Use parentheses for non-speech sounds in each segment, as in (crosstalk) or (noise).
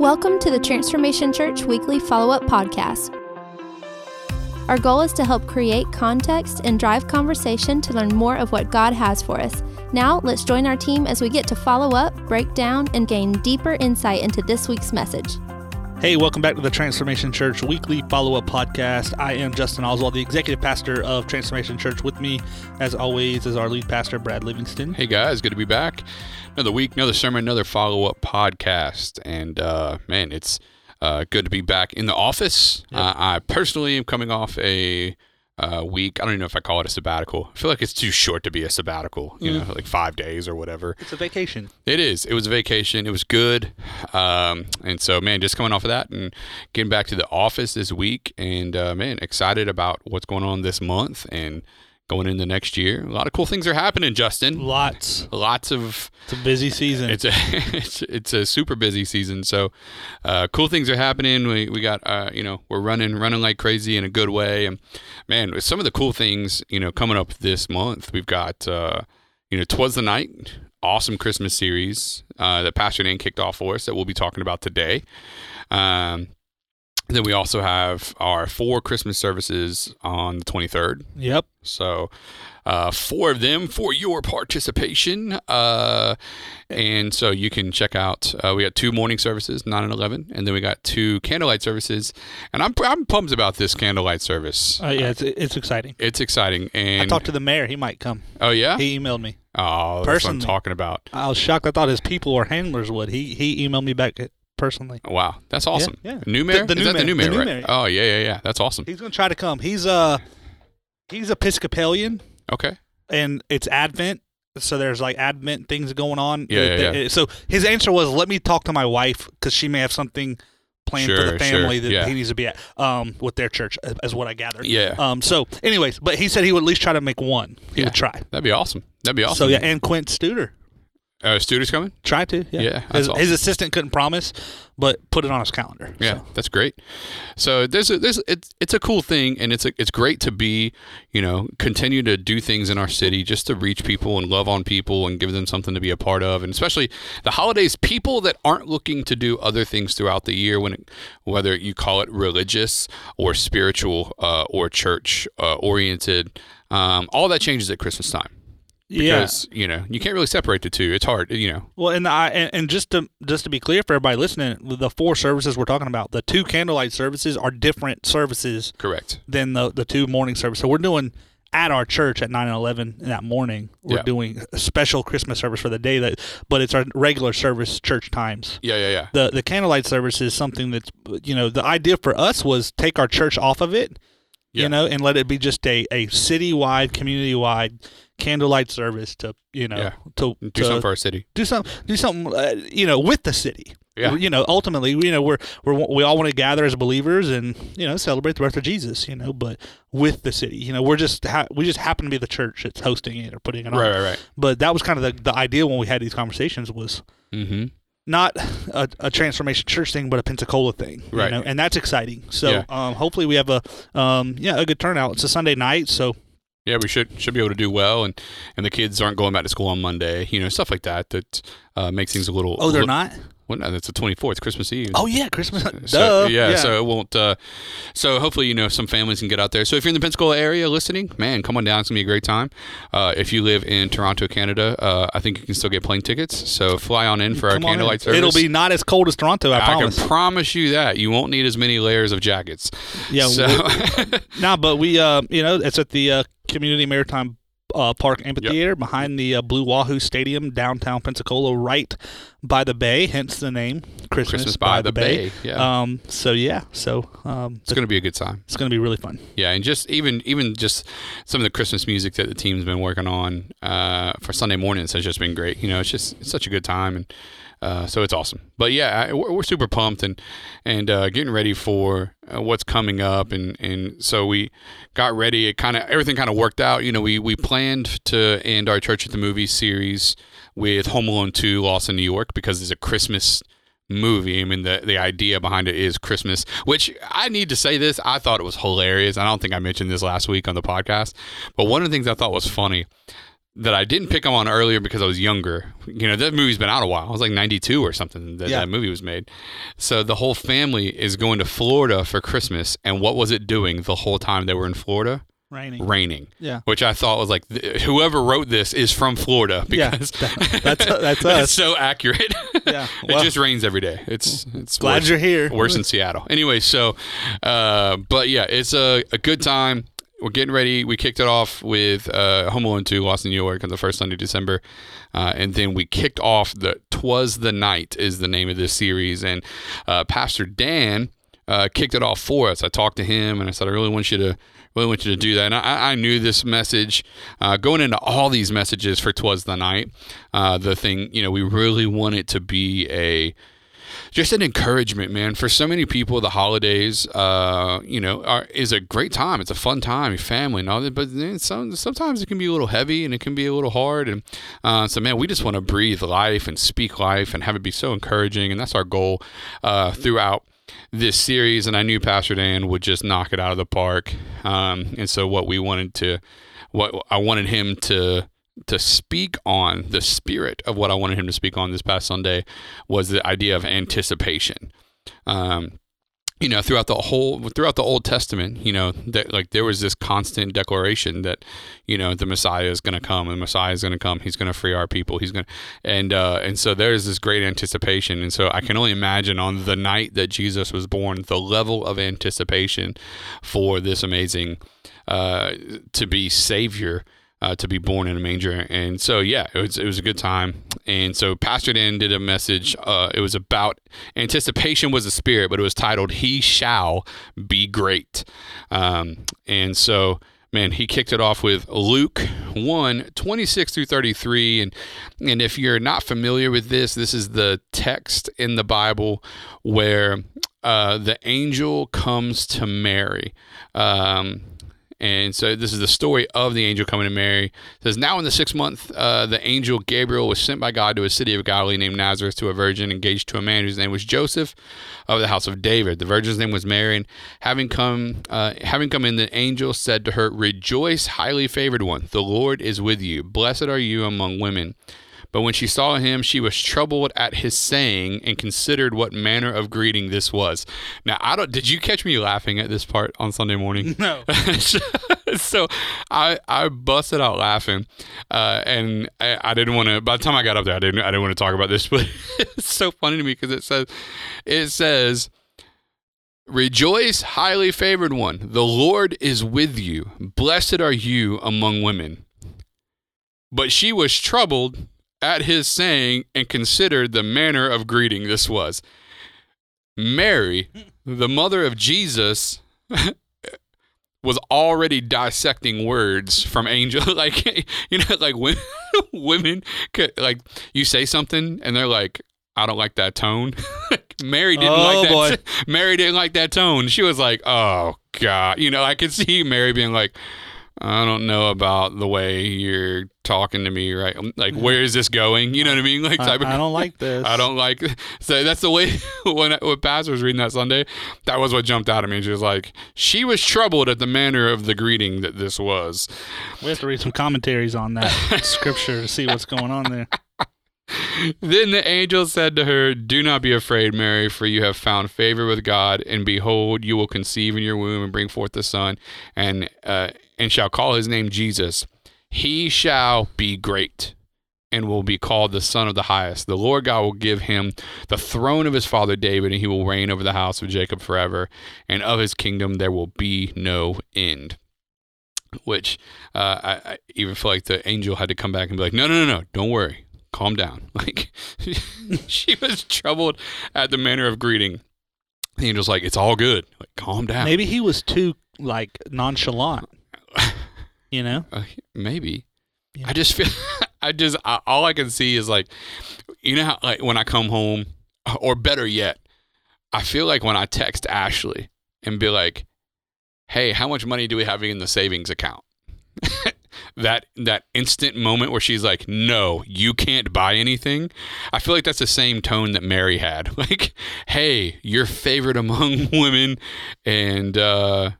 Welcome to the Transformation Church Weekly Follow Up Podcast. Our goal is to help create context and drive conversation to learn more of what God has for us. Now, let's join our team as we get to follow up, break down, and gain deeper insight into this week's message. Hey, welcome back to the Transformation Church Weekly Follow Up Podcast. I am Justin Oswald, the executive pastor of Transformation Church. With me, as always, is our lead pastor, Brad Livingston. Hey guys, good to be back. Another week, another sermon, another follow up podcast. And uh, man, it's uh, good to be back in the office. Yep. Uh, I personally am coming off a uh, week. I don't even know if I call it a sabbatical. I feel like it's too short to be a sabbatical, you know, like five days or whatever. It's a vacation. It is. It was a vacation. It was good. Um, and so, man, just coming off of that and getting back to the office this week. And, uh, man, excited about what's going on this month and going into next year. A lot of cool things are happening, Justin. Lots. Lots of. It's a busy season. It's a (laughs) it's, it's a super busy season, so uh, cool things are happening. We we got uh, you know we're running running like crazy in a good way, and man, some of the cool things you know coming up this month, we've got uh, you know twas the night, awesome Christmas series uh, that Pastor Dan kicked off for us that we'll be talking about today. Um, then we also have our four Christmas services on the twenty third. yep. So, uh, four of them for your participation. Uh, and so you can check out, uh, we got two morning services, 9 and 11, and then we got two candlelight services. And I'm, I'm pumped about this candlelight service. Uh, yeah, it's, it's exciting. It's exciting. And I talked to the mayor. He might come. oh, yeah? He emailed me. oh, that's what I'm talking about. I was shocked. I thought his people or handlers would. He he emailed me back personally. Wow, that's awesome. yeah. New mayor? The- the Is new that the new mayor. mayor, The new right? mayor. Oh, yeah, yeah, yeah. That's awesome. He's going to try to come. He's uh he's Episcopalian. Okay. and it's Advent. So there's like Advent things going on. Yeah, yeah, yeah. So his answer was, "Let me talk to my wife because she may have something planned for the family sure, that yeah. he needs to be at um, with their church." Is what I gathered. Yeah. Um. So, anyways, but he said he would at least try to make one. He Yeah. would try. That'd be awesome. That'd be awesome. So yeah, and Quint Studer Uh, Studer's coming? tried to. Yeah. Yeah, his, awesome. his assistant couldn't promise, but put it on his calendar. Yeah, So, that's great. So there's a there's it's it's a cool thing, and it's a, it's great to be you know continue to do things in our city just to reach people and love on people and give them something to be a part of, and especially the holidays. People that aren't looking to do other things throughout the year, when it, whether you call it religious or spiritual uh, or church uh, oriented, um, all that changes at Christmas time yeah. because you know you can't really separate the two. It's hard, you know. Well, and I and, and just to just to be clear for everybody listening, the four services we're talking about, the two candlelight services are different services Correct. than the the two morning services. So we're doing at our church at nine and eleven that morning. We're Yeah. doing a special Christmas service for the day that, but it's our regular service church times. Yeah, yeah, yeah. The the candlelight service is something that's you know the idea for us was take our church off of it, Yeah. you know, and let it be just a a citywide, community wide candlelight service to you know Yeah. to Do to something for our city. do some do something uh, you know with the city. Yeah. You know, ultimately, you know, we're we're we all want to gather as believers and you know celebrate the birth of Jesus. You know, but with the city, you know, we're just ha- we just happen to be the church that's hosting it or putting it on. Right, right, right. But that was kind of the the idea when we had these conversations was Mm-hmm. not a, a transformation church thing, but a Pensacola thing. you Right. know, and that's exciting. So Yeah. um, hopefully we have a um, yeah a good turnout. It's a Sunday night, so Yeah, we should should be able to do well, and and the kids aren't going back to school on Monday. You know, stuff like that that uh, makes things a little. oh they're not. Well, no, that's the twenty fourth, Christmas Eve. Oh yeah, Christmas. So, yeah, so it won't. Uh, so hopefully, you know, some families can get out there. So if you're in the Pensacola area listening, man, come on down. It's gonna be a great time. Uh, if you live in Toronto, Canada, uh, I think you can still get plane tickets. So fly on in for our Come in. candlelight service. It'll be not as cold as Toronto. I, I promise. can promise you that you won't need as many layers of jackets. Yeah, So (laughs) No, but we, uh, you know, it's at the uh, Community Maritime uh, Park Amphitheater behind the uh, Blue Wahoo Stadium, downtown Pensacola, right by the bay. Hence the name Christmas, Christmas by the Bay, yeah. Um. So yeah. So um, it's gonna be a good time. it's going to be really fun. Yeah, and just even even just some of the Christmas music that the team's been working on uh, for Sunday mornings has just been great. You know, it's just it's such a good time, and uh, so it's awesome. But yeah, I, we're, we're super pumped and and uh, getting ready for uh, what's coming up, and and so we got ready. It kind of everything kind of worked out. You know, we we planned to end our Church at the Movies series with Home Alone Two: Lost in New York because it's a Christmas movie. I mean, the the idea behind it is Christmas, which I need to say this. I thought it was hilarious. I don't think I mentioned this last week on the podcast, but one of the things I thought was funny that I didn't pick up on earlier because I was younger. You know, that movie's been out a while. I was like 92 or something that Yeah. that movie was made. So the whole family is going to Florida for Christmas. And what was it doing the whole time they were in Florida? Raining. Raining. Yeah. Which I thought was like, th- whoever wrote this is from Florida Yeah, because that- that's- (laughs) that's it's so accurate. (laughs) Yeah. it just rains every day. It's it's glad worse you're here. worse in Seattle. Anyway, so, uh, but yeah, it's a, a good time. We're getting ready. We kicked it off with uh, Home Alone 2, Lost in New York, on the first Sunday of December. Uh, and then we kicked off the Twas the Night is the name of this series. And uh, Pastor Dan uh, kicked it off for us. I talked to him and I said, I really want you to really want you to do that. And I, I knew this message uh, going into all these messages for Twas the Night. Uh, the thing, you know, we really want it to be a just an encouragement, man. For so many people, the holidays, uh, you know, are, is a great time. It's a fun time, your family and all that. But then some, sometimes it can be a little heavy and it can be a little hard. And uh, so, man, we just want to breathe life and speak life and have it be so encouraging. And that's our goal uh, throughout this series. And I knew Pastor Dan would just knock it out of the park. Um, and so, what we wanted to, what I wanted him to to speak on the spirit of what I wanted him to speak on this past Sunday was the idea of anticipation. Um, you know, throughout the whole throughout the Old Testament, you know, that like there was this constant declaration that, you know, the Messiah is going to come, and Messiah is going to come. He's going to free our people. He's going to, and uh, and so there's this great anticipation, and so I can only imagine on the night that Jesus was born, the level of anticipation for this amazing uh, to be Savior uh, to be born in a manger. And so, yeah, it was, it was a good time. And so, Pastor Dan did a message. Uh, it was about anticipation was a spirit, but it was titled "He Shall Be Great." Um, and so, man, he kicked it off with Luke 1 26 through 33. And, and if you're not familiar with this, this is the text in the Bible where uh, the angel comes to Mary. Um, and so this is the story of the angel coming to Mary. It says, Now in the sixth month, uh, the angel Gabriel was sent by God to a city of Galilee named Nazareth to a virgin engaged to a man whose name was Joseph of the house of David. The virgin's name was Mary. And having come, uh, having come in, the angel said to her, Rejoice, highly favored one. The Lord is with you. Blessed are you among women. But when she saw him, she was troubled at his saying and considered what manner of greeting this was. Now, I don't. Did you catch me laughing at this part on Sunday morning? (laughs) No. (laughs) so I I busted out laughing, uh, and I, I didn't want to. By the time I got up there, I didn't I didn't want to talk about this, (laughs) but it's so funny to me because it says it says. Rejoice, highly favored one. The Lord is with you. Blessed are you among women. But she was troubled at his saying and considered the manner of greeting this was. Mary, the mother of Jesus, (laughs) was already dissecting words from angel (laughs) like you know like women, (laughs) women could, like you say something and they're like I don't like that tone. Mary didn't Oh, like that. boy. Mary didn't like that tone. She was like, "Oh God," you know. I could see Mary being like, "I don't know about the way you're talking to me, right? Um, like, where is this going? You know what I mean? Like, I, type of- I don't like (laughs) this. I don't like. (laughs) So that's the way (laughs) when when Pastor was reading that Sunday, that was what jumped out at me. She was like, she was troubled at the manner of the greeting that this was. We have to read some commentaries on that scripture to see what's going on there. Then the angel said to her, Do not be afraid, Mary, for you have found favor with God, and behold, you will conceive in your womb and bring forth a son, and uh, and shall call his name Jesus. He shall be great, and will be called the Son of the Highest. The Lord God will give him the throne of his father David, and he will reign over the house of Jacob forever, and of his kingdom there will be no end. Which uh, I, I even feel like the angel had to come back and be like, No, no, no, no, don't worry calm down. (laughs) Like she was troubled at the manner of greeting. The angel's like, it's all good. Like, calm down. Maybe he was too like nonchalant. (laughs) You know? Uh, maybe. Yeah. I just feel. (laughs) I just I, all I can see is like, you know, how, like when I come home, or better yet, I feel like when I text Ashley and be like, "Hey, how much money do we have in the savings account?" That that instant moment where she's like, "No, you can't buy anything." I feel like that's the same tone that Mary had. (laughs) Like, "Hey, you're favored among (laughs) women," and uh,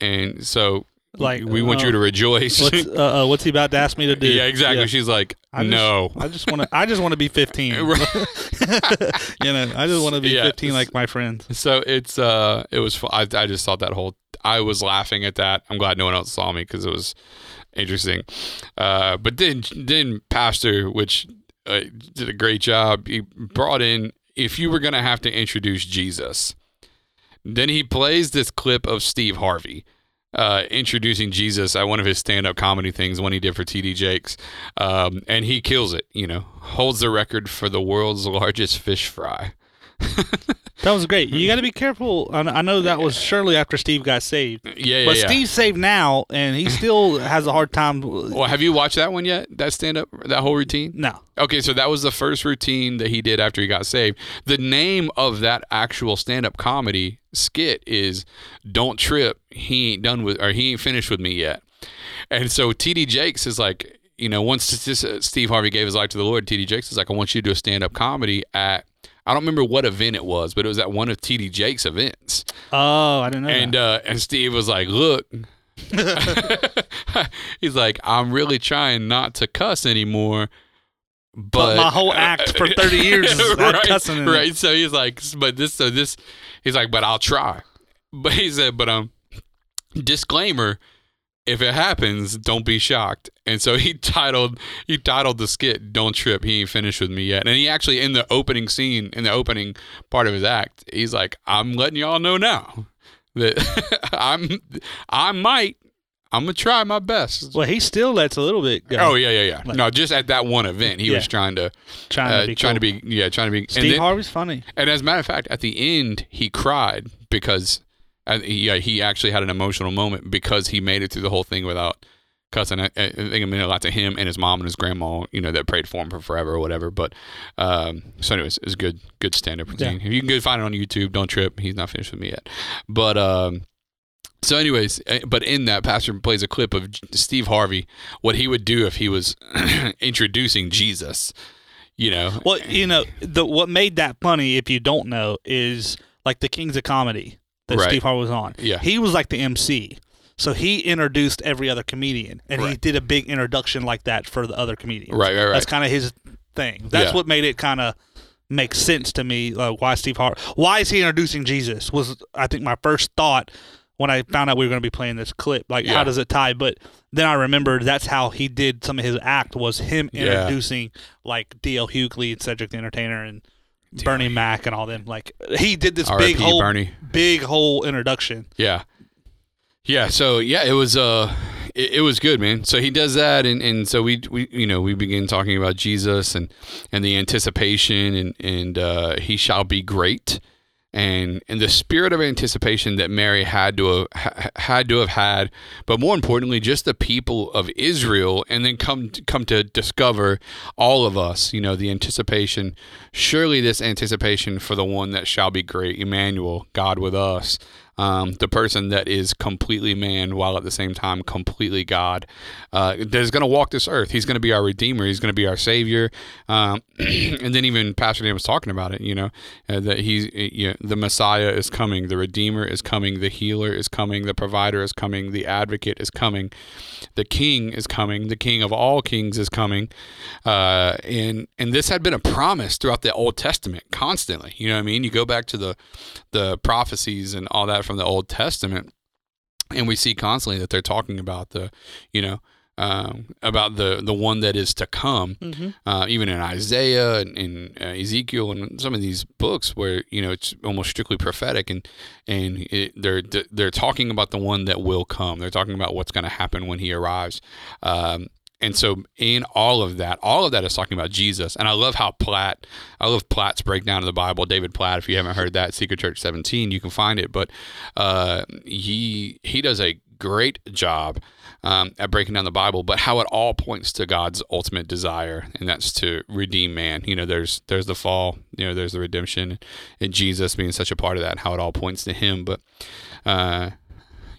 and so Like we want uh, you to rejoice. What's, (laughs) uh, uh, what's he about to ask me to do? yeah, exactly. Yeah. She's like, I just- no. I just want to. I just want to be 15. you know, I just want to be Yeah. 15 like my friends. So it's uh, it was. I I just thought that whole. I was laughing at that. I'm glad no one else saw me because it was interesting. Uh, but then then Pastor, which uh, did a great job. He brought in if you were gonna have to introduce Jesus, then he plays this clip of Steve Harvey. Uh, introducing Jesus at one of his stand-up comedy things, one he did for TD Jakes, um, and he kills it. You know, holds the record for the world's largest fish fry. That was great. You got to be careful. I know that was surely after Steve got saved, Yeah, yeah, but yeah. Steve's saved now, and he still has a hard time. (laughs) Well, have you watched that one yet? That stand up, that whole routine? No, Okay, so that was the first routine that he did after he got saved. The name of that actual stand up comedy skit is Don't Trip, He Ain't Done with, or He Ain't Finished with Me Yet. And so TD Jakes is like, you know, once Steve Harvey gave his life to the Lord, TD Jakes is like, I want you to do a stand up comedy at, I don't remember what event it was, but it was at one of TD Jakes' events. oh, I didn't know. And uh, and Steve was like, "Look," (laughs) (laughs) he's like, "I'm really trying not to cuss anymore." But, But my whole act for (laughs) 30 years is right, cussing in it. right. So he's like, but this, so this, he's like, but I'll try. But he said, but um, disclaimer: if it happens, don't be shocked. And so he (laughs) titled he titled the skit "Don't Trip." He ain't finished with me yet. And he actually in the opening scene, in the opening part of his act, he's like, "I'm letting y'all know now that (laughs) I'm I might I'm gonna try my best." well, he still lets a little bit go. Oh yeah, yeah, yeah. Like- no, just at that one event, he Yeah. was trying to trying uh, to be trying cool. to be yeah, trying to be. Steve and then- Harvey's funny. and as a matter of fact, at the end, he cried because uh, he, he actually had an emotional moment because he made it through the whole thing without cussing. I, I think it meant a lot to him and his mom and his grandma, you know, that prayed for him for forever or whatever. But um, so, anyways, it's good, good stand up routine. You can go find it on YouTube. Don't trip. He's not finished with me yet. But um, so, anyways, uh, but in that, Pastor plays a clip of Steve Harvey, what he would do if he was (clears throat) introducing Jesus. You know, Well, you know, the what made that funny, if you don't know, is like the Kings of Comedy that Right. Steve Harvey was on. Yeah. He was like the MC. So he introduced every other comedian, and he did a big introduction like that for the other comedians. Right, right, right. That's kind of his thing. That's Yeah. what made it kind of make sense to me. Uh, why Steve Harvey? Why is he introducing Jesus? Was I think my first thought when I found out we were going to be playing this clip. Like, Yeah. how does it tie? But then I remembered that's how he did some of his act was him Yeah. introducing like D.L. Hughley and Cedric the Entertainer and Bernie Mac and all them. Like he did this big whole Bernie. big whole introduction. Yeah. Yeah, so yeah, it was uh it, it was good, man. So he does that and, and so we we you know, we begin talking about Jesus and and the anticipation and and uh he shall be great and and the spirit of anticipation that Mary had to have, ha- had to have had, but more importantly, just the people of Israel, and then come come to discover all of us. You know, the anticipation. Surely this anticipation for the one that shall be great, Emmanuel, God with us. Um, the person that is completely man while at the same time completely God, uh, that is going to walk this earth. He's going to be our redeemer. He's going to be our savior. Um, (clears throat) and then even Pastor Dan was talking about it. You know uh, that he's you know, the Messiah is coming, the Redeemer is coming, the Healer is coming, the Provider is coming, the Advocate is coming, the King is coming, the King of all kings is coming, uh, and and this had been a promise throughout the Old Testament constantly. You know what I mean? You go back to the the prophecies and all that from the Old Testament, and we see constantly that they're talking about the, you know. Um, about the the one that is to come, uh, even in Isaiah and in uh, Ezekiel and some of these books where you know it's almost strictly prophetic and and it, they're they're talking about the one that will come. They're talking about what's going to happen when he arrives. Um, and so in all of that, all of that is talking about Jesus. And I love how Platt, I love Platt's breakdown of the Bible. David Platt, if you haven't heard that, Secret Church 17, you can find it. But uh, he he does a great job um, at breaking down the Bible, but how it all points to God's ultimate desire, and that's to redeem man. You know, there's there's the fall, you know, there's the redemption, and Jesus being such a part of that, how it all points to Him. But uh,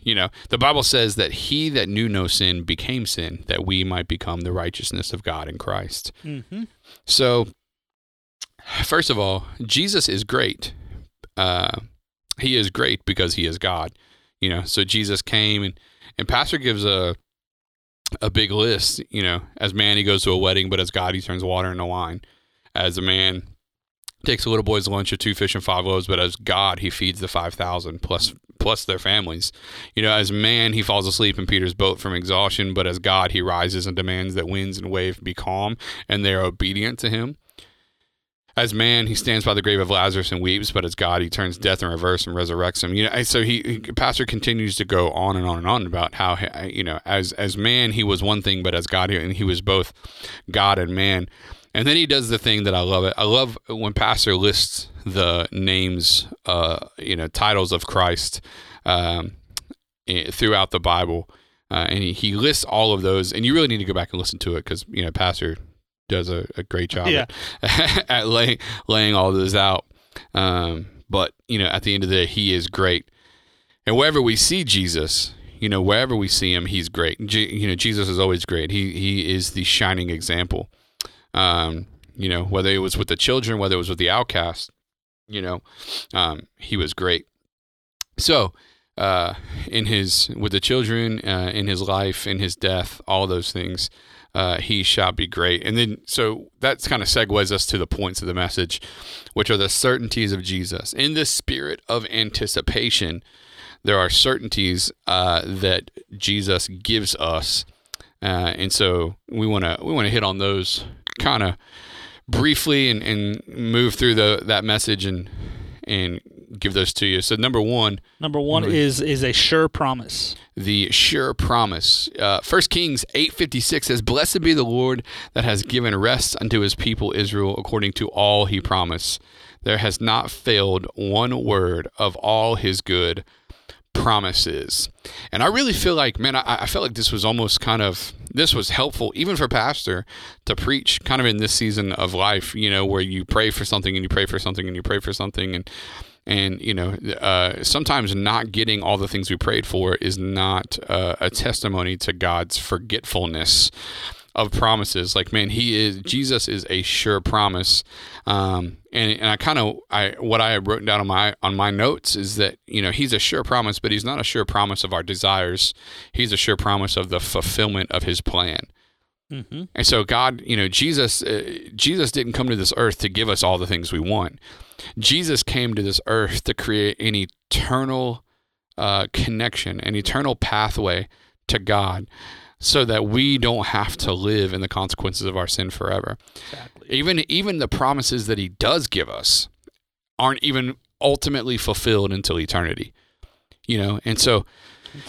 you know, the Bible says that He that knew no sin became sin, that we might become the righteousness of God in Christ. Mm-hmm. So, first of all, Jesus is great. Uh, he is great because he is God. You know, so Jesus came and And Pastor gives a a big list. You know, as man he goes to a wedding, but as God he turns water into wine. As a man takes a little boy's lunch of two fish and five loaves, but as God he feeds the five thousand plus plus their families. You know, as man he falls asleep in Peter's boat from exhaustion, but as God he rises and demands that winds and waves be calm, and they are obedient to him. As man, he stands by the grave of Lazarus and weeps, but as God, he turns death in reverse and resurrects him. You know, so he, he pastor continues to go on and on and on about how you know, as as man, he was one thing, but as God, and he was both God and man. And then he does the thing that I love. It I love when pastor lists the names, uh, you know, titles of Christ um, throughout the Bible. Uh, and he, he lists all of those, and you really need to go back and listen to it because you know Pastor does a, a great job Yeah. at, (laughs) at laying laying all those out. Um, but you know, at the end of the day, he is great. And wherever we see Jesus, you know, wherever we see him, he's great. You know, Jesus is always great. He he is the shining example. Um, you know, whether it was with the children, whether it was with the outcast, you know, um, he was great. So, uh, in his with the children, uh, in his life, in his death, all those things, uh, he shall be great. And then, so that's kind of segues us to the points of the message, which are the certainties of Jesus. In the spirit of anticipation, there are certainties uh, that Jesus gives us, uh, and so we want to we want to hit on those kind of briefly and, and move through the that message and and give those to you. So number one, Number one is is a sure promise. the sure promise. Uh, 1 Kings 8.56 says, Blessed be the Lord that has given rest unto his people Israel according to all he promised. There has not failed one word of all his good promises. And I really feel like, man, I, I felt like this was almost kind of, this was helpful even for pastor to preach kind of in this season of life, you know, where you pray for something and you pray for something and you pray for something and and you know uh, sometimes not getting all the things we prayed for is not uh, a testimony to god's forgetfulness of promises. Like man he is jesus is a sure promise. Um, and, and i kind of i what i have written down on my on my notes is that you know he's a sure promise but he's not a sure promise of our desires. He's a sure promise of the fulfillment of his plan. Mm-hmm. and so God, you know, Jesus uh, Jesus didn't come to this earth to give us all the things we want. Jesus came to this earth to create an eternal uh, connection, an eternal pathway to God so that we don't have to live in the consequences of our sin forever. Exactly. Even even the promises that he does give us aren't even ultimately fulfilled until eternity. You know, and so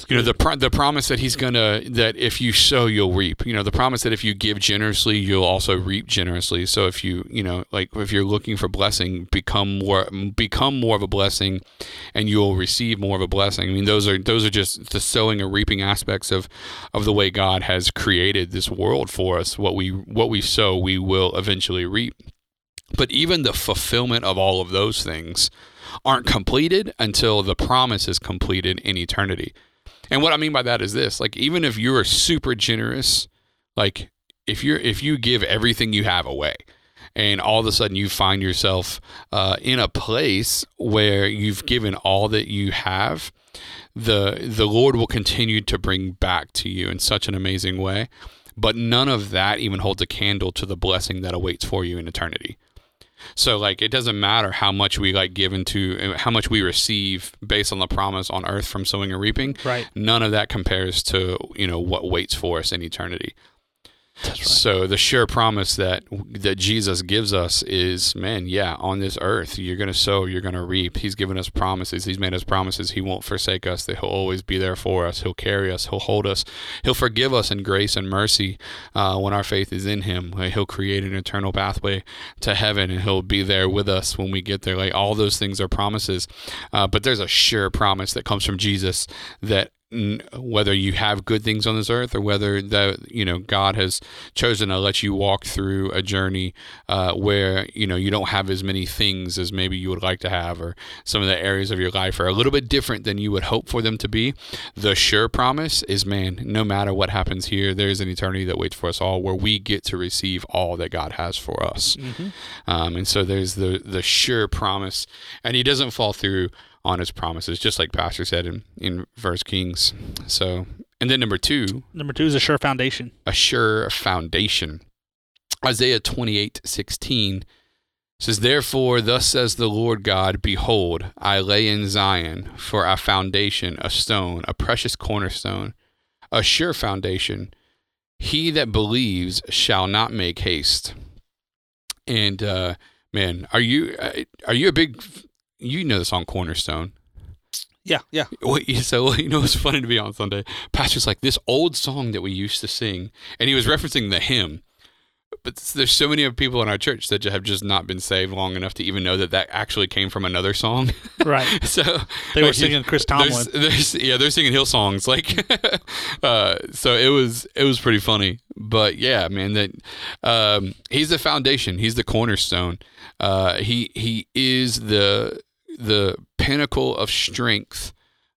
you know the the promise that he's gonna that if you sow you'll reap. You know the promise that if you give generously you'll also reap generously. So if you you know like if you're looking for blessing become more become more of a blessing and you'll receive more of a blessing. I mean those are those are just the sowing and reaping aspects of of the way god has created this world for us. What we what we sow we will eventually reap. But even the fulfillment of all of those things aren't completed until the promise is completed in eternity and what I mean by that is this: like, even if you're super generous, like if you're if you give everything you have away, and all of a sudden you find yourself uh, in a place where you've given all that you have, the the Lord will continue to bring back to you in such an amazing way. But none of that even holds a candle to the blessing that awaits for you in eternity. So like it doesn't matter how much we like give into uh, how much we receive based on the promise on earth from sowing and reaping. Right. None of that compares to, you know, what waits for us in eternity. So the sure promise that that Jesus gives us is, man, yeah, on this earth, you're to sow, you're to reap. He's given us promises. He's made us promises. He won't forsake us. That He'll always be there for us. He'll carry us. He'll hold us. He'll forgive us in grace and mercy uh, when our faith is in Him. He'll create an eternal pathway to heaven, and He'll be there with us when we get there. Like all those things are promises, uh, but there's a sure promise that comes from Jesus that whether you have good things on this earth or whether that you know God has chosen to let you walk through a journey uh, where you know you don't have as many things as maybe you would like to have, or some of the areas of your life are a little bit different than you would hope for them to be. The sure promise is, man, no matter what happens here, there's an eternity that waits for us all, where we get to receive all that God has for us. Um, and so there's the the sure promise, and He doesn't fall through on his promises, just like Pastor said in in First Kings. So And then number two, Number two is a sure foundation. a sure foundation. Isaiah 28 16 says, Therefore, thus says the Lord God, Behold, I lay in Zion for a foundation, a stone, a precious cornerstone, a sure foundation. He that believes shall not make haste. And uh, man, are you uh, are you a big you know the song Cornerstone? Yeah, yeah. So you know it's funny to be on Sunday. Pastor's like this old song that we used to sing, and he was referencing the hymn. But there's so many of people in our church that have just not been saved long enough to even know that that actually came from another song. (laughs) Right. so They were like, singing Chris there's- (laughs) there's- yeah, they're singing hill songs. Like, (laughs) uh, so it was it was pretty funny. But yeah, man, that um, he's the foundation. He's the cornerstone. Uh, he he is the the pinnacle of strength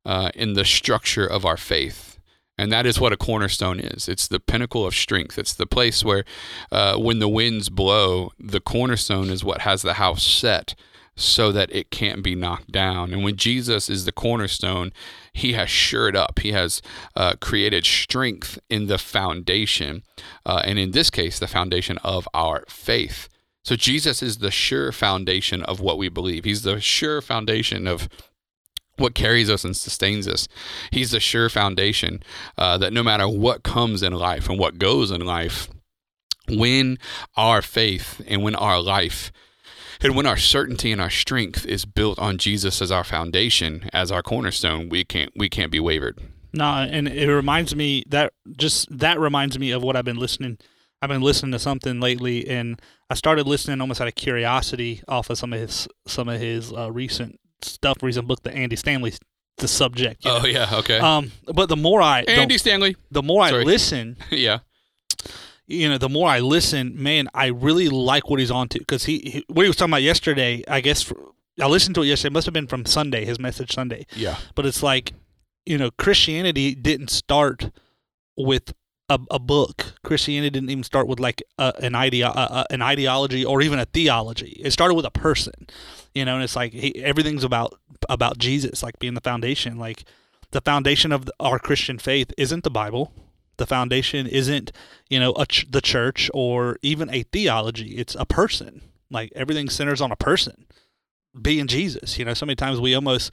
uh, in the structure of our faith. And that is what a cornerstone is. It's the pinnacle of strength. It's the place where, uh, when the winds blow, the cornerstone is what has the house set so that it can't be knocked down. And when Jesus is the cornerstone, he has shored up, he has uh, created strength in the foundation. Uh, and in this case, the foundation of our faith. So Jesus is the sure foundation of what we believe. He's the sure foundation of what carries us and sustains us. He's the sure foundation uh, that no matter what comes in life and what goes in life, when our faith and when our life and when our certainty and our strength is built on Jesus as our foundation, as our cornerstone, we can't we can't be wavered. No, and it reminds me that just that reminds me of what I've been listening. I've been listening to something lately, and I started listening almost out of curiosity off of some of his some of his uh, recent stuff, recent book that Andy Stanley's the subject. you know. Oh yeah, okay. Um, but the more I Andy Stanley. the more I listen, (laughs) yeah. you know, the more I listen, man, I really like what he's on to because he, he what he was talking about yesterday. I guess for, I listened to it yesterday. It must have been from Sunday, his message Sunday. Yeah. But it's like, you know, Christianity didn't start with a, a book. Christianity didn't even start with like a, an idea, a, an ideology, or even a theology. It started with a person, you know. And it's like everything's about about Jesus, like being the foundation. Like the foundation of the, our Christian faith isn't the Bible. The foundation isn't, you know, ch- the church or even a theology. It's a person. Like everything centers on a person being Jesus. You know, so many times we almost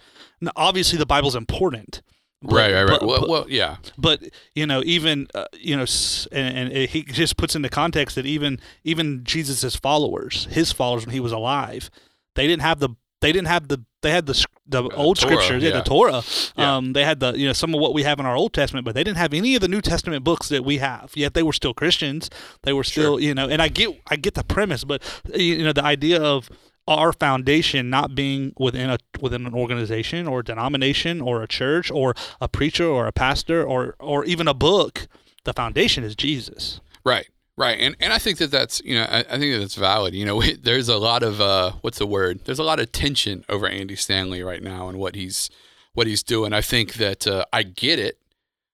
obviously the Bible's important. But- right, right, right. but- well, well, yeah. but you know even uh, you know and, and he just puts into context that even even jesus's followers his followers when he was alive they didn't have the they didn't have the they had the the old Torah, scriptures yeah. the torah Yeah. um they had the you know some of what we have in our old testament but they didn't have any of the new testament books that we have yet they were still christians they were still you know and i get i get the premise but you know the idea of our foundation not being within a within an organization or denomination or a church or a preacher or a pastor or or even a book the foundation is jesus Right, right, and and I think that that's you know I, I think that that's valid. You know, (laughs) there's a lot of uh, what's the word? There's a lot of tension over Andy Stanley right now and what he's what he's doing. I think that uh, I get it.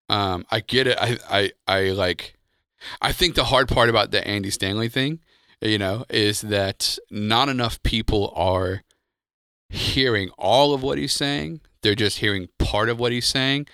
Um, I get it. I, I I like. I think the hard part about the Andy Stanley thing, you know, is that not enough people are hearing all of what he's saying. They're just hearing part of what he's saying,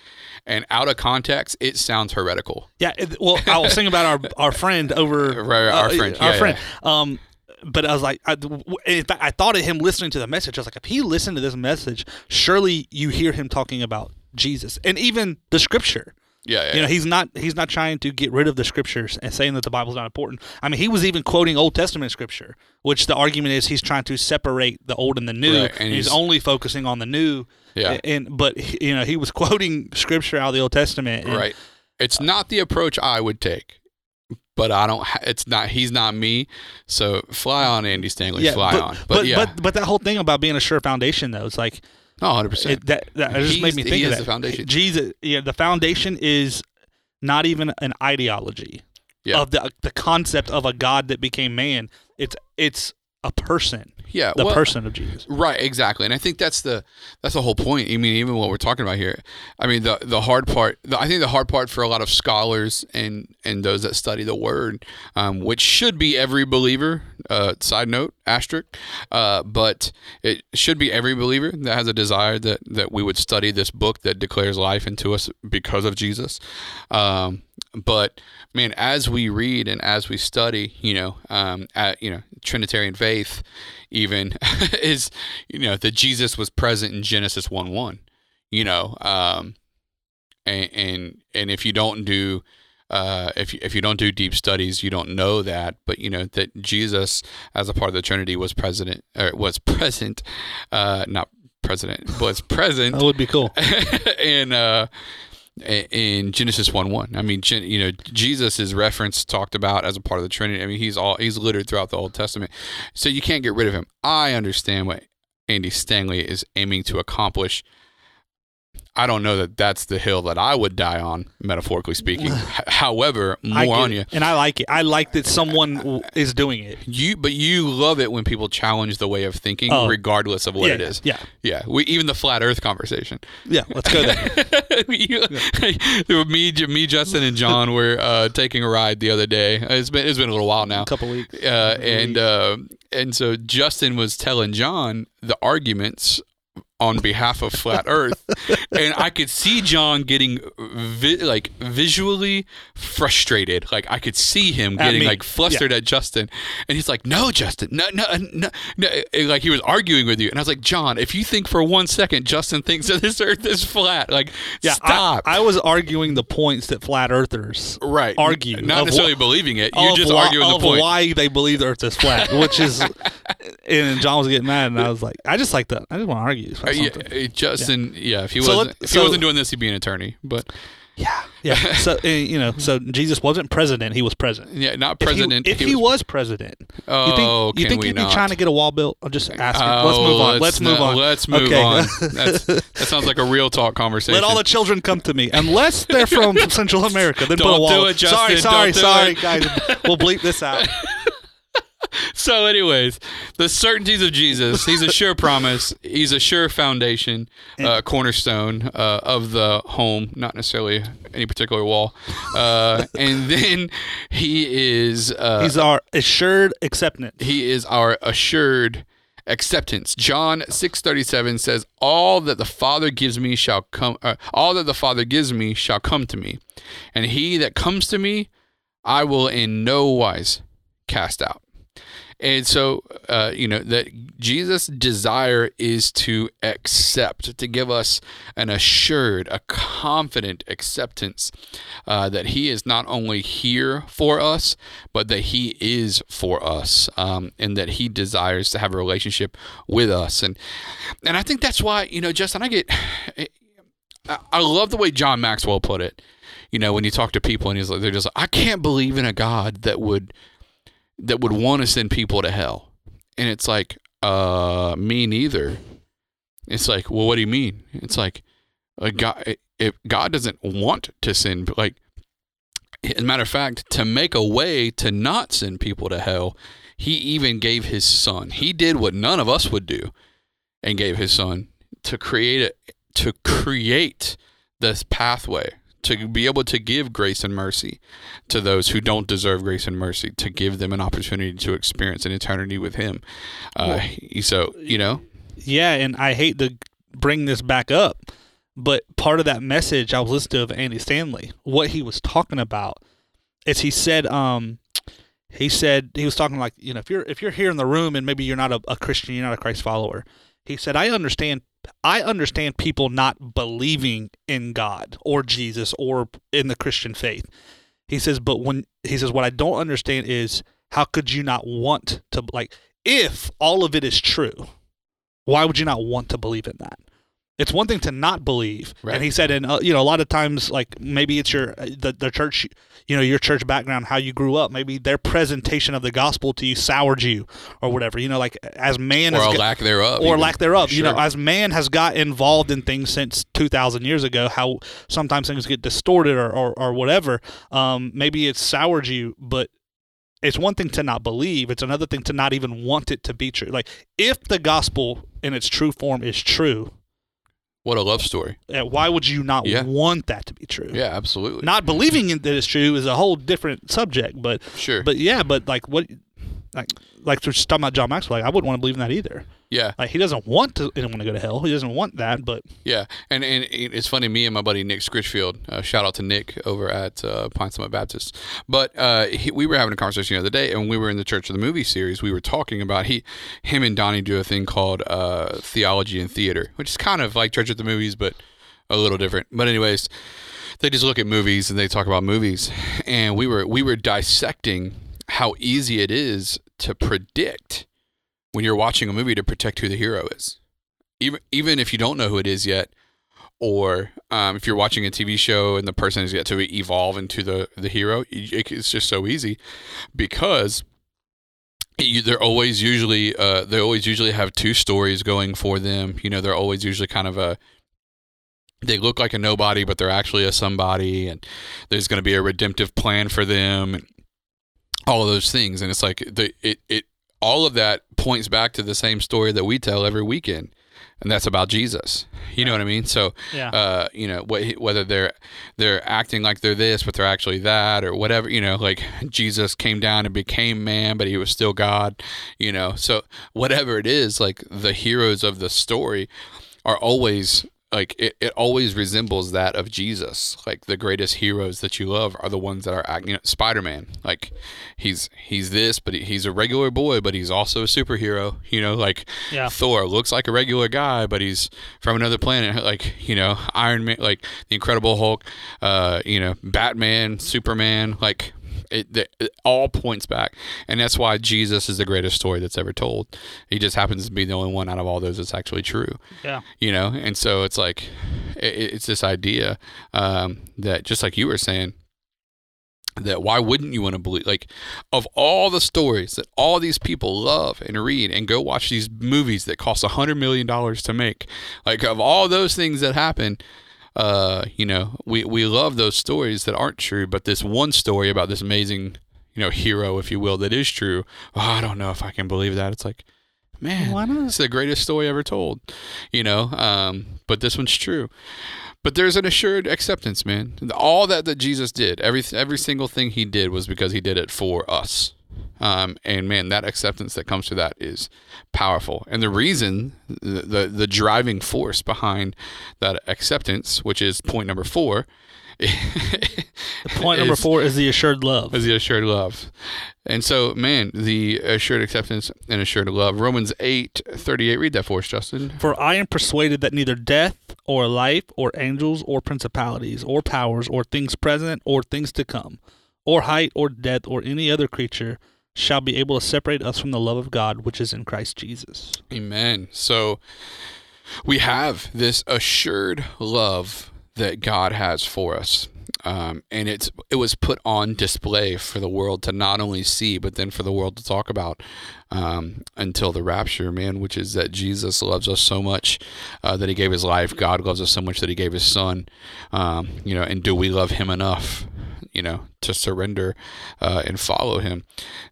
and out of context, it sounds heretical. yeah it- well i was thinking about our our friend over (laughs) Right, right, our uh, friend, our yeah, friend um but I was like, I, in fact, I thought of him listening to the message. I was like, if he listened to this message, surely you hear him talking about Jesus and even the Scripture. Yeah, yeah. You know, he's not he's not trying to get rid of the scriptures and saying that the Bible's not important. I mean, he was even quoting Old Testament scripture, which the argument is he's trying to separate the old and the new, Right, and and he's, he's- only focusing on the new. Yeah. And but you know, he was (laughs) quoting scripture out of the Old Testament. and- right. It's not the approach I would take, but I don't. It's not. He's not me. So fly on, Andy Stanley. Yeah, fly but, on. But, but, yeah, but but that whole thing about being a sure foundation though, it's like no, hundred percent. that that just He's made me think he of is that. the foundation. Jesus, yeah, the foundation is not even an ideology Yeah. of the the concept of a God that became man. It's it's a person, Yeah, the well, person of Jesus. Right, exactly, and I think that's the that's the whole point. I mean, even what we're talking about here, I mean, the the hard part. The, I think the hard part for a lot of scholars and and those that study the Word, um, which should be every believer, Uh, side note, asterisk. Uh, but it should be every believer that has a desire that that we would study this book that declares life into us because of Jesus. Um, but man, as we read and as we study, you know, um, at, you know, Trinitarian faith, even (laughs) is you know that Jesus was present in Genesis one one. You know, um, and and and if you don't do uh, if you, if you don't do deep studies, you don't know that. But you know that Jesus, as a part of the Trinity, was president or was (laughs) present, uh, not president, was (laughs) present. That would be cool. (laughs) in uh, in Genesis one one. I mean, you know, Jesus is referenced, talked about as a part of the Trinity. I mean, he's all he's littered throughout the Old Testament, so you can't get rid of him. I understand what Andy Stanley is aiming to accomplish I don't know that that's the hill that I would die on, metaphorically speaking. (sighs) However, more on you, and I like it. I like that someone is doing it. You, but you love it when people challenge the way of thinking, oh. regardless of what yeah, it is. Yeah, yeah. We, even the flat Earth conversation. Yeah, let's go there. (laughs) you, yeah. (laughs) me, me, Justin, and John (laughs) were uh, taking a ride the other day. It's been it's been a little while now, a couple weeks, uh, and uh, and so Justin was telling John the arguments on behalf of flat (laughs) earth and i could see john getting vi- like visually frustrated. Like i could see him getting like flustered yeah. at justin. And he's like no justin. No, no no no. Like he was arguing with you. And i was like john if you think for one second justin thinks that this earth is flat like yeah stop. I, I was arguing the points that flat earthers right. argue not necessarily wh- believing it. You're just arguing the point. why they believe the earth is flat which is (laughs) and john was getting mad and i was like i just like that i just want to argue uh, yeah, Justin. Yeah, yeah if he so wasn't if so, he wasn't doing this, he'd be an attorney. But yeah, yeah. (laughs) so uh, you know, so Jesus wasn't president; he was president. Yeah, not president. If he, if he was, was, president, oh, you think, you think he'd not? be trying to get a wall built? I'm just asking. Oh, let's move on. Let's, let's move on. Let's move okay. on. (laughs) That's, that sounds like a real talk conversation. Let all the children come to me, unless they're from (laughs) Central America. Then Don't put a wall. Do it, Justin. Sorry, sorry, sorry, it. guys. We'll bleep this out. (laughs) so, anyways, the certainties of Jesus. He's a sure (laughs) promise. He's a sure foundation, uh, cornerstone uh, of the home, not necessarily any particular wall. Uh, and (laughs) then he is. Uh, He's our assured acceptance. He is our assured acceptance. John 6:37 says, "All that the Father gives me shall come uh, all that the Father gives me shall come to me, and he that comes to me, I will in no wise cast out." And so, uh, you know, that Jesus' desire is to accept, to give us an assured, a confident acceptance uh, that He is not only here for us, but that He is for us, um, and that He desires to have a relationship with us. And and I think that's why, you know, Justin, I get, I love the way John Maxwell put it. You know, when you talk to people and he's like, they're just like, I can't believe in a God that would that would want to send people to hell. And it's like, uh, me neither. It's like, well, what do you mean? It's like, a God, if God doesn't want to send, like, as a matter of fact, to make a way to not send people to hell, he even gave his son. He did what none of us would do and gave his son to create it, to create this pathway to be able to give grace and mercy to those who don't deserve grace and mercy, to give them an opportunity to experience an eternity with Him. Uh, well, so, you know? Yeah, and I hate to bring this back up, but part of that message I was listening to of Andy Stanley, what he was talking about is he said, um, he said he was talking like you know if you're if you're here in the room and maybe you're not a, a Christian, you're not a Christ follower. He said, I understand I understand people not believing in God or Jesus or in the Christian faith. He says, but when he says, what I don't understand is how could you not want to, like, if all of it is true, why would you not want to believe in that? It's one thing to not believe, right. and he said, and uh, you know, a lot of times, like maybe it's your uh, the, the church, you know, your church background, how you grew up, maybe their presentation of the gospel to you soured you, or whatever. You know, like as man, or has lack thereof, or even. lack thereof. Sure. You know, as man has got involved in things since two thousand years ago, how sometimes things get distorted or or, or whatever. Um, maybe it's soured you, but it's one thing to not believe it's another thing to not even want it to be true like if the gospel in its true form is true what a love story. Yeah, why would you not yeah. want that to be true? Yeah, absolutely. Not believing that it's true is a whole different subject, but sure. But yeah, but like what like like we're talking about John Maxwell. Like I wouldn't want to believe in that either. Yeah, Like he doesn't want to anyone to go to hell. He doesn't want that. But yeah, and and it's funny. Me and my buddy Nick Scritchfield, uh, shout out to Nick over at uh, Pine Summit Baptist. But uh, he, we were having a conversation the other day, and we were in the Church of the Movie series. We were talking about he, him and Donnie do a thing called uh, theology and theater, which is kind of like Church of the Movies, but a little different. But anyways, they just look at movies and they talk about movies, and we were we were dissecting how easy it is to predict when you're watching a movie to predict who the hero is, even even if you don't know who it is yet, or um, if you're watching a TV show and the person has yet to evolve into the the hero, it- it's just so easy because you, they're always usually uh, they always usually have two stories going for them. You know, they're always usually kind of a they look like a nobody, but they're actually a somebody, and there's going to be a redemptive plan for them, and all of those things. And it's like the it it all of that points back to the same story that we tell every weekend, and that's about Jesus. You know what I mean? So yeah, uh, you know, wh- whether they're they're acting like they're this, but they're actually that, or whatever. You know, like Jesus came down and became man, but he was still God. You know, so whatever it is, like the heroes of the story are always like it, it always resembles that of Jesus. Like the greatest heroes that you love are the ones that are you know Spider Man. Like he's he's this, but he, he's a regular boy, but he's also a superhero. You know, like yeah, Thor looks like a regular guy, but he's from another planet. Like you know, Iron Man, like the Incredible Hulk, uh, you know, Batman, Superman, like. It, it, it all points back, and that's why Jesus is the greatest story that's ever told. He just happens to be the only one out of all those that's actually true. Yeah, you know and so it's like it, it's this idea um, that just like you were saying that why wouldn't you want to believe like of all the stories that all these people love and read and go watch these movies that cost a hundred million dollars to make like of all those things that happen uh you know we we love those stories that aren't true but this one story about this amazing you know hero if you will that is true oh, i don't know if i can believe that. It's like man Why not? it's the greatest story ever told you know um but this one's true. But there's an assured acceptance man. All that that jesus did every every single thing he did was because he did it for us um, and man that acceptance that comes to that is powerful and the reason the, the the driving force behind that acceptance which is point number four (laughs) Point number is- four is the assured love. is the assured love. And so, man, the assured acceptance and assured love. Romans eight thirty eight. Read that for us, Justin. For I am persuaded that neither death or life or angels or principalities or powers or things present or things to come or height or depth or any other creature shall be able to separate us from the love of God which is in Christ Jesus. Amen. So we have this assured love that God has for us. Um, and it's it was put on display for the world to not only see, but then for the world to talk about um, until the rapture, man. Which is that Jesus loves us so much uh, that He gave His life. God loves us so much that He gave His Son. Um, you know, and do we love Him enough? You know, to surrender uh, and follow Him,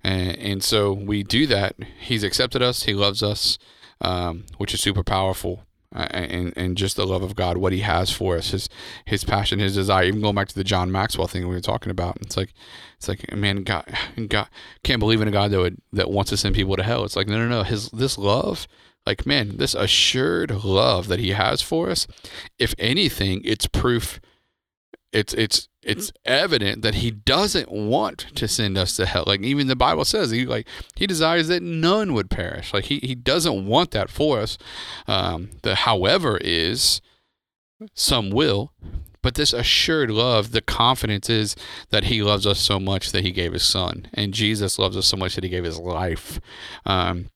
and, and so we do that. He's accepted us. He loves us, um, which is super powerful uh, and and just the love of God, what He has for us, His His passion, His desire. Even going back to the John Maxwell thing we were talking about, it's like it's like man, God, God can't believe in a God that would that wants to send people to hell. It's like no, no, no. His this love, like man, this assured love that He has for us. If anything, it's proof. It's it's it's evident that He doesn't want to send us to hell. Like even the Bible says, He like He desires that none would perish. Like He He doesn't want that for us. Um, the however is some will, but this assured love, the confidence is that He loves us so much that He gave His Son, and Jesus loves us so much that He gave His life. Um,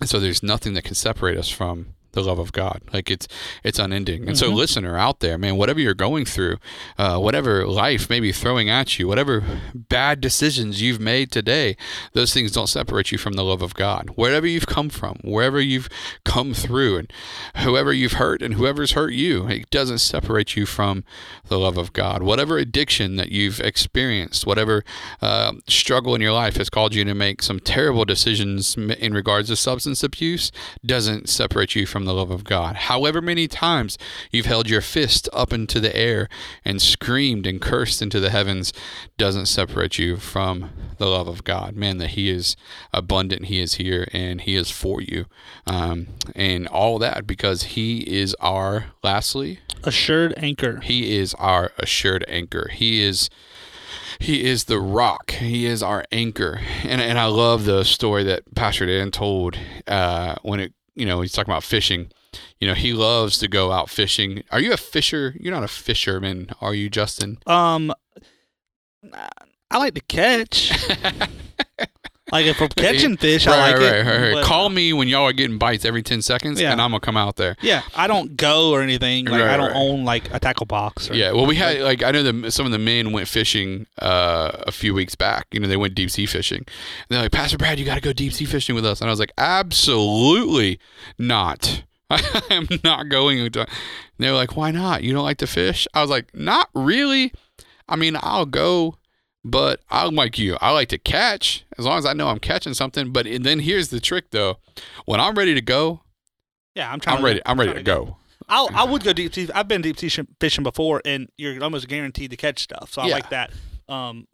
and so there's nothing that can separate us from the love of God. Like it's it's unending. And so, Mhm. listener out there, man, whatever you're going through, uh, whatever life may be throwing at you, whatever bad decisions you've made today, those things don't separate you from the love of God. Wherever you've come from, wherever you've come through, and whoever you've hurt and whoever's hurt you, it doesn't separate you from the love of God. Whatever addiction that you've experienced, whatever uh, struggle in your life has called you to make some terrible decisions in regards to substance abuse, doesn't separate you from from the love of God. However many times you've held your fist up into the air and screamed and cursed into the heavens doesn't separate you from the love of God. Man, that He is abundant, He is here, and He is for you. Um, and all that because He is our, lastly, Assured anchor. He is our assured anchor. He is he is the rock. He is our anchor. And and I love the story that Pastor Dan told uh, when it you know he's talking about fishing. You know he loves to go out fishing. Are you a fisher? You're not a fisherman, are you, Justin? Um, I like to catch. (laughs) like if I'm (laughs) catching fish, right, I like right, it. right, right. but- Call me when y'all are getting bites every ten seconds, Yeah. and I'm gonna come out there. Yeah, I don't go or anything. Like Right, I don't right. own like a tackle box. Or, Yeah, well, we had like I know the some of the men went fishing uh, a few weeks back. You know, they went deep sea fishing. And they're like, Pastor Brad, you got to go deep sea fishing with us. And I was like, absolutely not. (laughs) I am not going. To. They were like, why not? You don't like to fish? I was like, not really. I mean, I'll go, but I'm like you. I like to catch as long as I know I'm catching something. But and then here's the trick, though. When I'm ready to go, yeah. I'm trying. I'm to, ready. I'm ready trying to go. I'll, I would go deep sea. I've been deep sea fishing before, and you're almost guaranteed to catch stuff. So I Yeah. like that. Um,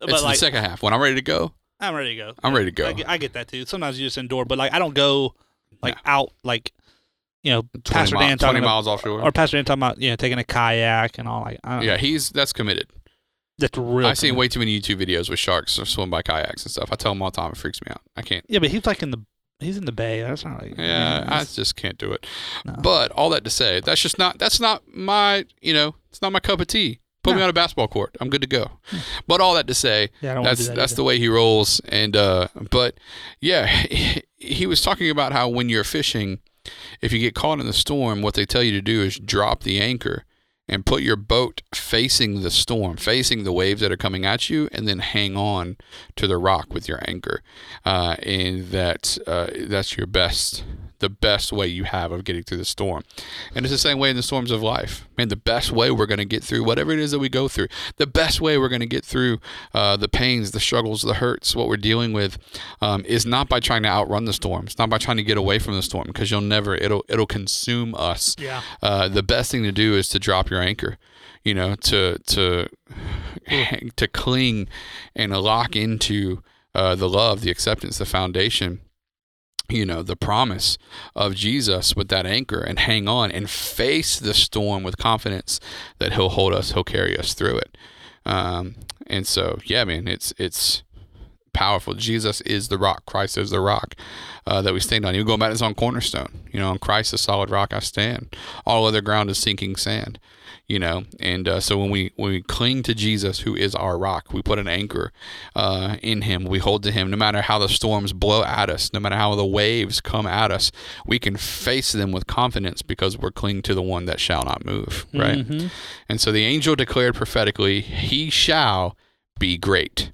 but It's like the second half. When I'm ready to go, I'm ready to go. I'm ready to go. I get, I get that too. Sometimes you just indoor, but like I don't go like Yeah. out like you know 20, Pastor mi- Dan 20 talking about, miles offshore. or Pastor Dan talking about you know taking a kayak and all like I don't Yeah, know. he's that's committed. That's real. I've seen way too many YouTube videos with sharks or swim by kayaks and stuff. I tell him all the time, it freaks me out. I can't. Yeah, but he's like in the he's in the bay. That's not like Yeah, I just can't do it. No. But all that to say, that's just not that's not my you know it's not my cup of tea. Put me on a basketball court, I'm good to go. But all that to say, yeah, I don't want to that's that. that's either. the way he rolls. And uh, but yeah, (laughs) he was talking about how when you're fishing, if you get caught in the storm, what they tell you to do is drop the anchor and put your boat facing the storm, facing the waves that are coming at you, and then hang on to the rock with your anchor. Uh, and that uh, that's your best, the best way you have of getting through the storm. And it's the same way in the storms of life. Man, the best way we're going to get through whatever it is that we go through, the best way we're going to get through uh, the pains, the struggles, the hurts, what we're dealing with, um, is not by trying to outrun the storm. It's not by trying to get away from the storm because you'll never. It'll it'll consume us yeah. uh, the best thing to do is to drop your anchor you know to to to cling and lock into uh, the love the acceptance the foundation you know the promise of jesus with that anchor and hang on and face the storm with confidence that he'll hold us he'll carry us through it um, and so yeah man it's it's powerful jesus is the rock christ is the rock uh, that we stand on. Even going back to his own cornerstone, you know, on Christ, the solid rock I stand. All other ground is sinking sand, you know. And uh, so when we when we cling to Jesus, who is our rock, we put an anchor uh, in Him. We hold to Him, no matter how the storms blow at us, no matter how the waves come at us. We can face them with confidence because we're clinging to the one that shall not move, right? Mhm. And so the angel declared prophetically, He shall be great.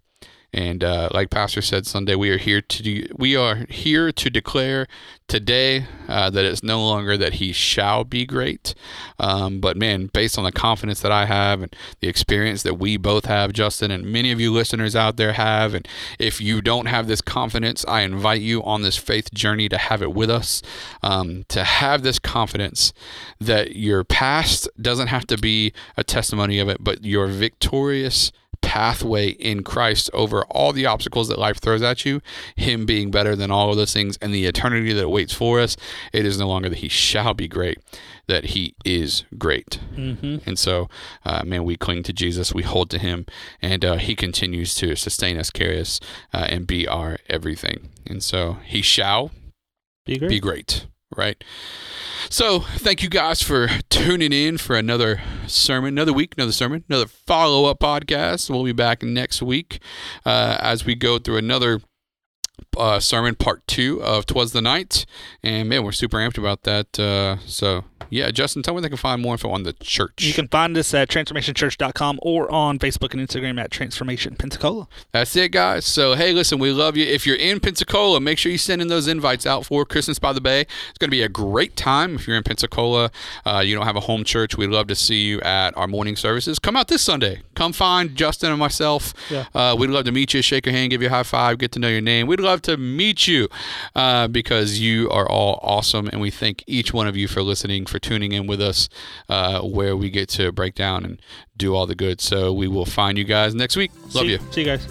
And uh, like Pastor said Sunday, we are here to do, we are here to declare today uh, that it's no longer that he shall be great, um, but man, based on the confidence that I have and the experience that we both have, Justin, and many of you listeners out there have, and if you don't have this confidence, I invite you on this faith journey to have it with us, um, to have this confidence that your past doesn't have to be a testimony of it, but your victorious pathway in Christ over all the obstacles that life throws at you, Him being better than all of those things, and the eternity that awaits for us, it is no longer that He shall be great, that He is great. Mhm. And so, uh, man, we cling to Jesus, we hold to Him, and uh, He continues to sustain us, carry us, uh, and be our everything. And so, He shall Be great. be great, right? So, thank you guys for tuning in for another sermon, another week, another sermon, another follow up podcast. We'll be back next week uh, as we go through another uh, sermon, part two of Twas the Night. And man, we're super amped about that. Uh, so, yeah, Justin, tell me they can find more info on the church. You can find us at transformationchurch.com or on Facebook and Instagram at Transformation Pensacola. That's it, guys. So, hey, listen, we love you. If you're in Pensacola, make sure you send in those invites out for Christmas by the Bay. It's going to be a great time. If you're in Pensacola, uh, you don't have a home church, we'd love to see you at our morning services. Come out this Sunday. Come find Justin and myself. Yeah. Uh, we'd love to meet you, shake your hand, give you a high five, get to know your name. We'd love love to meet you uh, because you are all awesome. And we thank each one of you for listening, for tuning in with us, uh, where we get to break down and do all the good. So we will find you guys next week. Love see, you. See you guys.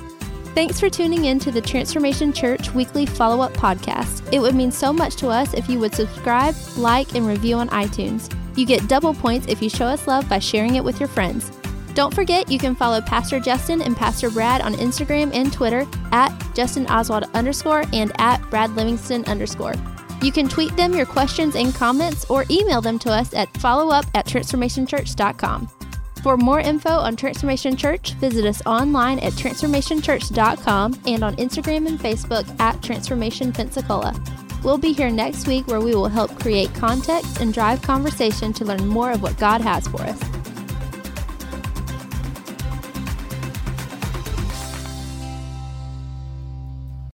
Thanks for tuning in to the Transformation Church weekly follow up podcast. It would mean so much to us if you would subscribe, like, and review on iTunes. You get double points if you show us love by sharing it with your friends. Don't forget, you can follow Pastor Justin and Pastor Brad on Instagram and Twitter at Justin Oswald underscore and at Brad Livingston underscore. You can tweet them your questions and comments or email them to us at followup at transformationchurch.com. For more info on Transformation Church, visit us online at transformationchurch.com and on Instagram and Facebook at Transformation Pensacola. We'll be here next week where we will help create context and drive conversation to learn more of what God has for us.